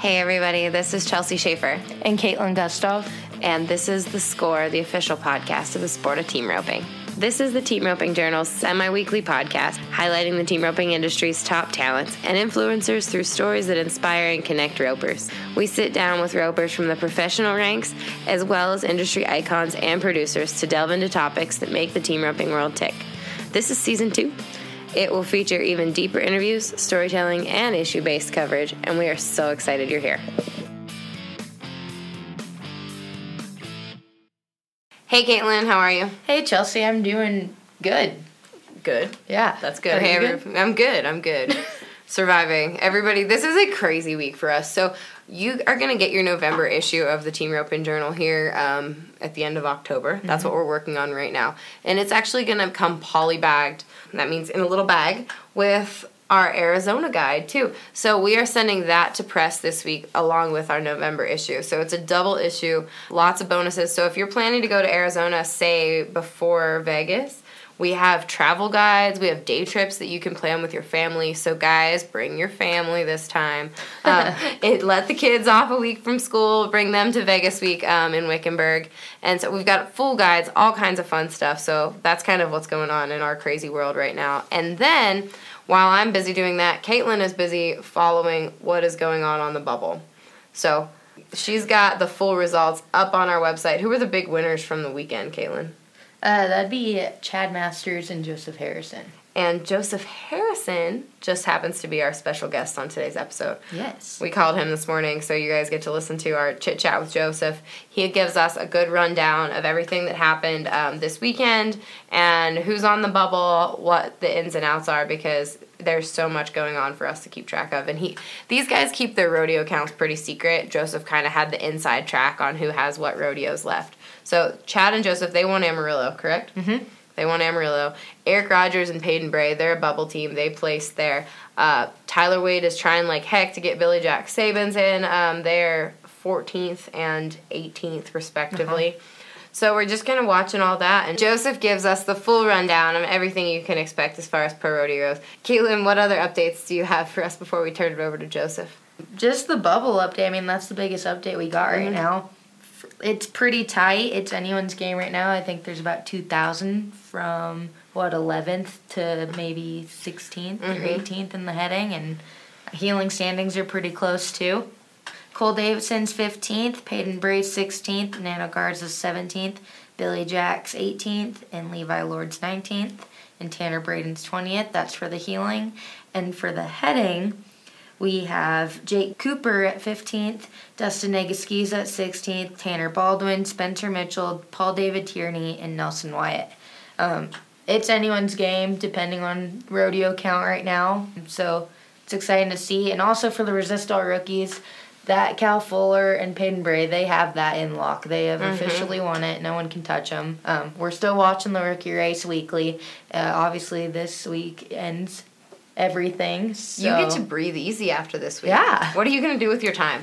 Hey, everybody, this is Chelsea Schaefer. And Caitlin Gustav. And this is The Score, the official podcast of the sport of team roping. This is the Team Roping Journal's semi weekly podcast highlighting the team roping industry's top talents and influencers through stories that inspire and connect ropers. We sit down with ropers from the professional ranks as well as industry icons and producers to delve into topics that make the team roping world tick. This is season two. It will feature even deeper interviews, storytelling, and issue based coverage, and we are so excited you're here. Hey, Caitlin, how are you? Hey, Chelsea, I'm doing good. Good. Yeah. That's good. You every- I'm good. I'm good. Surviving. Everybody, this is a crazy week for us. So, you are going to get your November issue of the Team Roping Journal here um, at the end of October. That's what we're working on right now. And it's actually going to come polybagged. That means in a little bag with our Arizona guide too. So we are sending that to press this week along with our November issue. So it's a double issue, lots of bonuses. So if you're planning to go to Arizona, say before Vegas, we have travel guides, we have day trips that you can plan with your family. So, guys, bring your family this time. Um, it, let the kids off a week from school, bring them to Vegas week um, in Wickenburg. And so, we've got full guides, all kinds of fun stuff. So, that's kind of what's going on in our crazy world right now. And then, while I'm busy doing that, Caitlin is busy following what is going on on the bubble. So, she's got the full results up on our website. Who were the big winners from the weekend, Caitlin? Uh, that'd be Chad Masters and Joseph Harrison. And Joseph Harrison just happens to be our special guest on today's episode. Yes. We called him this morning, so you guys get to listen to our chit chat with Joseph. He gives us a good rundown of everything that happened um, this weekend and who's on the bubble, what the ins and outs are, because there's so much going on for us to keep track of. And he, these guys keep their rodeo counts pretty secret. Joseph kind of had the inside track on who has what rodeos left. So Chad and Joseph, they won Amarillo, correct? Mm-hmm. They won Amarillo. Erich Rogers and Paden Bray, they're a bubble team. They placed there. Uh, Tyler Wade is trying like heck to get Billy Jack Saebens in. Um, they're 14th and 18th, respectively. So we're just kind of watching all that. And Joseph gives us the full rundown of everything you can expect as far as pro rodeo goes. Caitlin, what other updates do you have for us before we turn it over to Joseph? Just the bubble update. I mean, that's the biggest update we got right Mhm. now. It's pretty tight. It's anyone's game right now. I think there's about 2,000 from, what, 11th to maybe 16th or Mhm. 18th in the heading. And heeling standings are pretty close, too. Cole Davison's 15th, Paden Bray's 16th, Nano Garza's 17th, Billy Jack's 18th, and Levi Lord's 19th, and Tanner Braden's 20th. That's for the heeling. And for the heading, we have Jake Cooper at 15th, Dustin Egusquiza at 16th, Tanner Baldwin, Spencer Mitchell, Paul David Tierney, and Nelson Wyatt. Um, it's anyone's game depending on rodeo count right now. So it's exciting to see. And also for the Resistol rookies, that Cal Fuller and Paden Bray, they have that in lock. They have Mhm. officially won it. No one can touch them. Um, we're still watching the rookie race weekly. Uh, obviously, this week ends everything. So You get to breathe easy after this week. Yeah. What are you going to do with your time?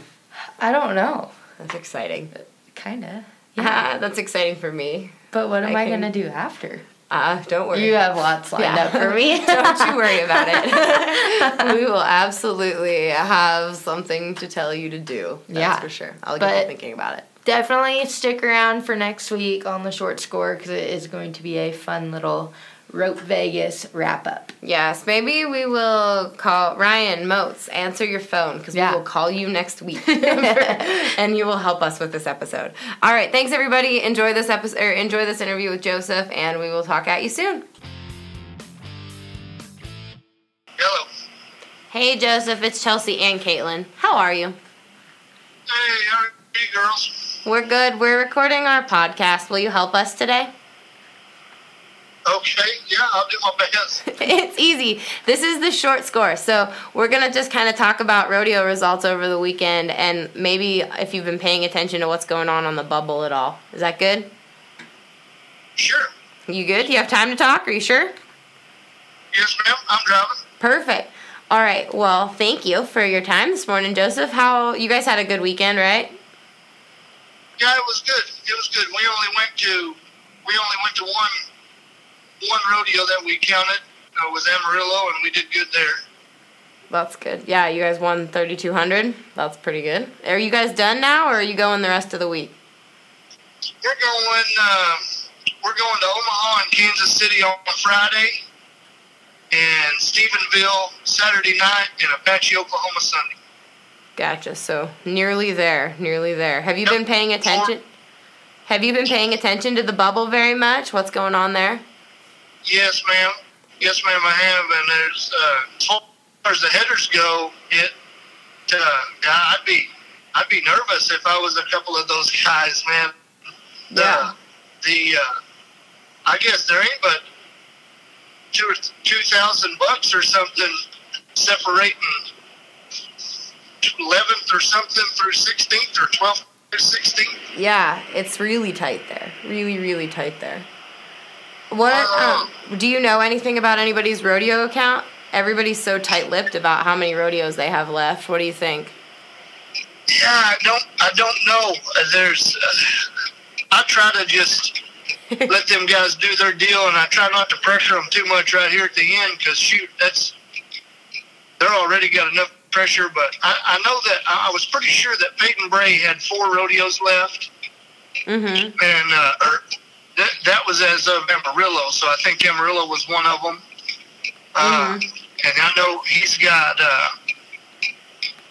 I don't know. That's exciting. Kinda. Yeah, that's exciting for me. But what am I I, can- gonna do after? Uh, don't worry. You have lots lined Yeah. up for me. Don't you worry about it. we will absolutely have something to tell you to do. That's Yeah. for sure. I'll get But- to thinking about it. Definitely stick around for next week on the short score because it is going to be a fun little Rope Vegas wrap up. Yes, maybe we will call Ryan Motes. Answer your phone because Yeah. we will call you next week, and you will help us with this episode. All right, thanks everybody. Enjoy this episode or enjoy this interview with Joseph, and we will talk at you soon. Hello. Hey Joseph, it's Chelsea and Caitlin. How are you? Hey, how are you girls? We're good. We're recording our podcast. Will you help us today? Okay, yeah, I'll do my best. it's easy. This is the short score. So we're gonna just kind of talk about rodeo results over the weekend, and maybe if you've been paying attention to what's going on on the bubble at all. Is that good? Sure. You good? You have time to talk? Are you sure? Yes, ma'am. I'm driving. Perfect. All right. Well, thank you for your time this morning, Joseph. How you guys had a good weekend, right? Yeah, it was good. It was good. We only went to we only went to one one rodeo that we counted uh, was Amarillo, and we did good there. That's good. Yeah, you guys won 3,200. That's pretty good. Are you guys done now, or are you going the rest of the week? We're going. Uh, we're going to Omaha and Kansas City on Friday, and Stephenville Saturday night, and Apache, Oklahoma Sunday. Gotcha. So nearly there, nearly there. Have you Yep. been paying attention? Have you been paying attention to the bubble very much? What's going on there? Yes, ma'am. Yes, ma'am. I have, and there's uh, as far as the headers go, it. Uh, I'd be, I'd be nervous if I was a couple of those guys, man. The, Yeah. The, uh, I guess there ain't but two or two thousand bucks or something separating eleventh or something through sixteenth or twelfth or sixteenth. Yeah, it's really tight there. Really, really tight there. What Uh, um, do you know anything about anybody's rodeo account? Everybody's so tight-lipped about how many rodeos they have left. What do you think? Yeah, I don't. I don't know. Uh, There's. Uh, I try to just let them guys do their deal, and I try not to pressure them too much right here at the end because shoot, that's they're already got enough pressure. But I, I know that I I was pretty sure that Paden Bray had four rodeos left, Mm-hmm. and uh, or that that was as of Amarillo. So I think Amarillo was one of them. Uh, And I know he's got. Uh,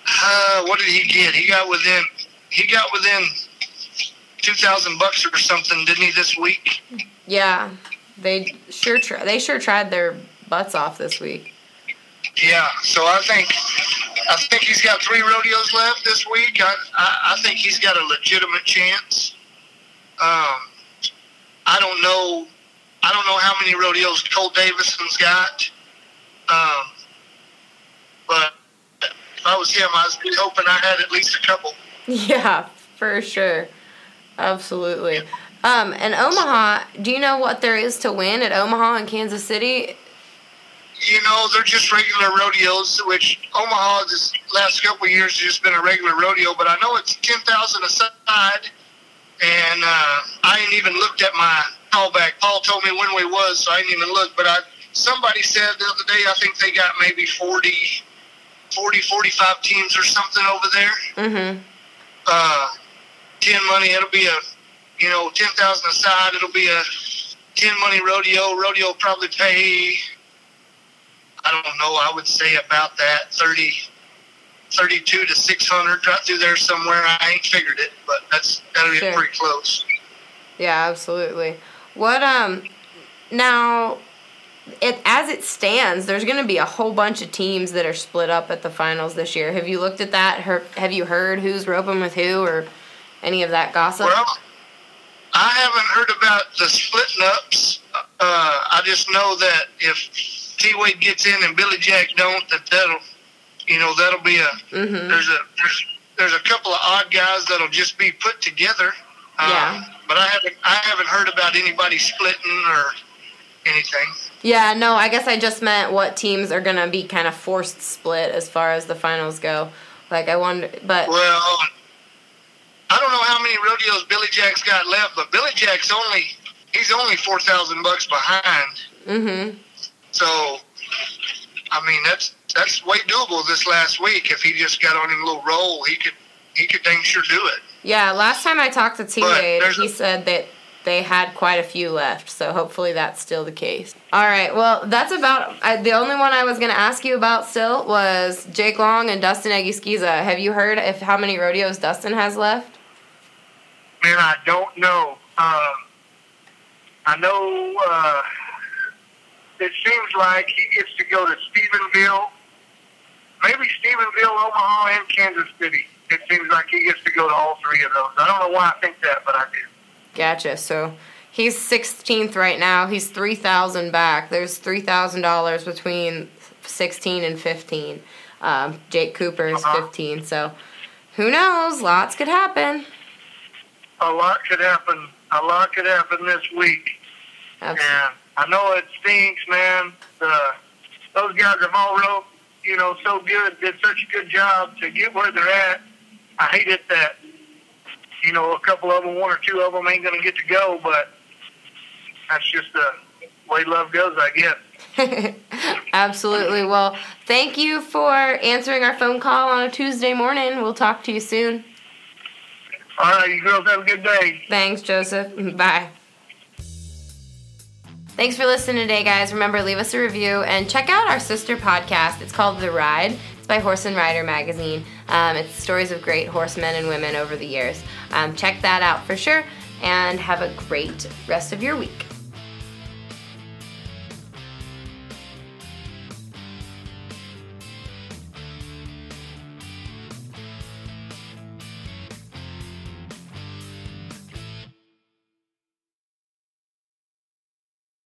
uh, what did he get? He got within. He got within two thousand bucks or something, didn't he? This week. Yeah, they sure try. They sure tried their butts off this week. Yeah. So I think. I think he's got three rodeos left this week. I, I, I think he's got a legitimate chance. Um, I don't know. I don't know how many rodeos Cole Davison's got. Um, but if I was him, I was hoping I had at least a couple. Yeah, for sure. Absolutely. Um, and Omaha, do you know what there is to win at Omaha and Kansas City? You know, they're just regular rodeos, which Omaha this last couple of years has just been a regular rodeo. But I know it's ten thousand a side, and uh, I ain't even looked at my callback. Paul told me when we was, so I ain't even looked. But I somebody said the other day, I think they got maybe 40, 40 45 teams or something over there. Mm-hmm. uh, ten money. It'll be a, you know, ten thousand aside. It'll be a ten money rodeo. Rodeo will probably pay. I don't know. I would say about that 30, 32 to six hundred. Right through there somewhere. I ain't figured it, but that's that'll be Sure. pretty close. Yeah, absolutely. What um now it as it stands, there's going to be a whole bunch of teams that are split up at the finals this year. Have you looked at that? Have you heard who's roping with who or any of that gossip? Well, I haven't heard about the splitting ups. Uh, I just know that if T Wade gets in and Billy Jack don't, that that'll, you know, that'll be a Mhm. there's a there's, there's a couple of odd guys that'll just be put together. Um, Yeah. But I haven't I haven't heard about anybody splitting or anything. Yeah, no, I guess I just meant what teams are going to be kind of forced split as far as the finals go. Like I wonder, but Well, I don't know how many rodeos Billy Jack's got left, but Billy Jack's only he's only four thousand bucks behind. Mm-hmm. So, I mean, that's that's way doable this last week. If he just got on a little roll, he could he could dang sure do it. Yeah, last time I talked to T But Wade, he a- said that they had quite a few left, so hopefully that's still the case. All right, well, that's about I, the only one I was going to ask you about still was Jake Long and Dustin Egusquiza. Have you heard if how many rodeos Dustin has left? Man, I don't know. Um, I know uh, it seems like he gets to go to Stephenville, maybe Stephenville, Omaha, and Kansas City. It seems like he gets to go to all three of those. I don't know why I think that, but I do. Gotcha. So he's 16th right now. He's 3,000 back. There's $3,000 between 16 and 15. Um, Jake Cooper is Uh-huh. 15. So who knows? Lots could happen. A lot could happen. A lot could happen this week. Abs- And I know it stinks, man. The, those guys have all wrote, you know, so good, did such a good job to get where they're at. I hate it that, you know, a couple of them, one or two of them ain't going to get to go, but that's just the way love goes, I guess. Absolutely. Well, thank you for answering our phone call on a Tuesday morning. We'll talk to you soon. All right, you girls have a good day. Thanks, Joseph. Bye. Thanks for listening today, guys. Remember, leave us a review and check out our sister podcast. It's called The Ride. It's by Horse and Rider magazine. Um, it's stories of great horsemen and women over the years. Um, check that out for sure, and have a great rest of your week.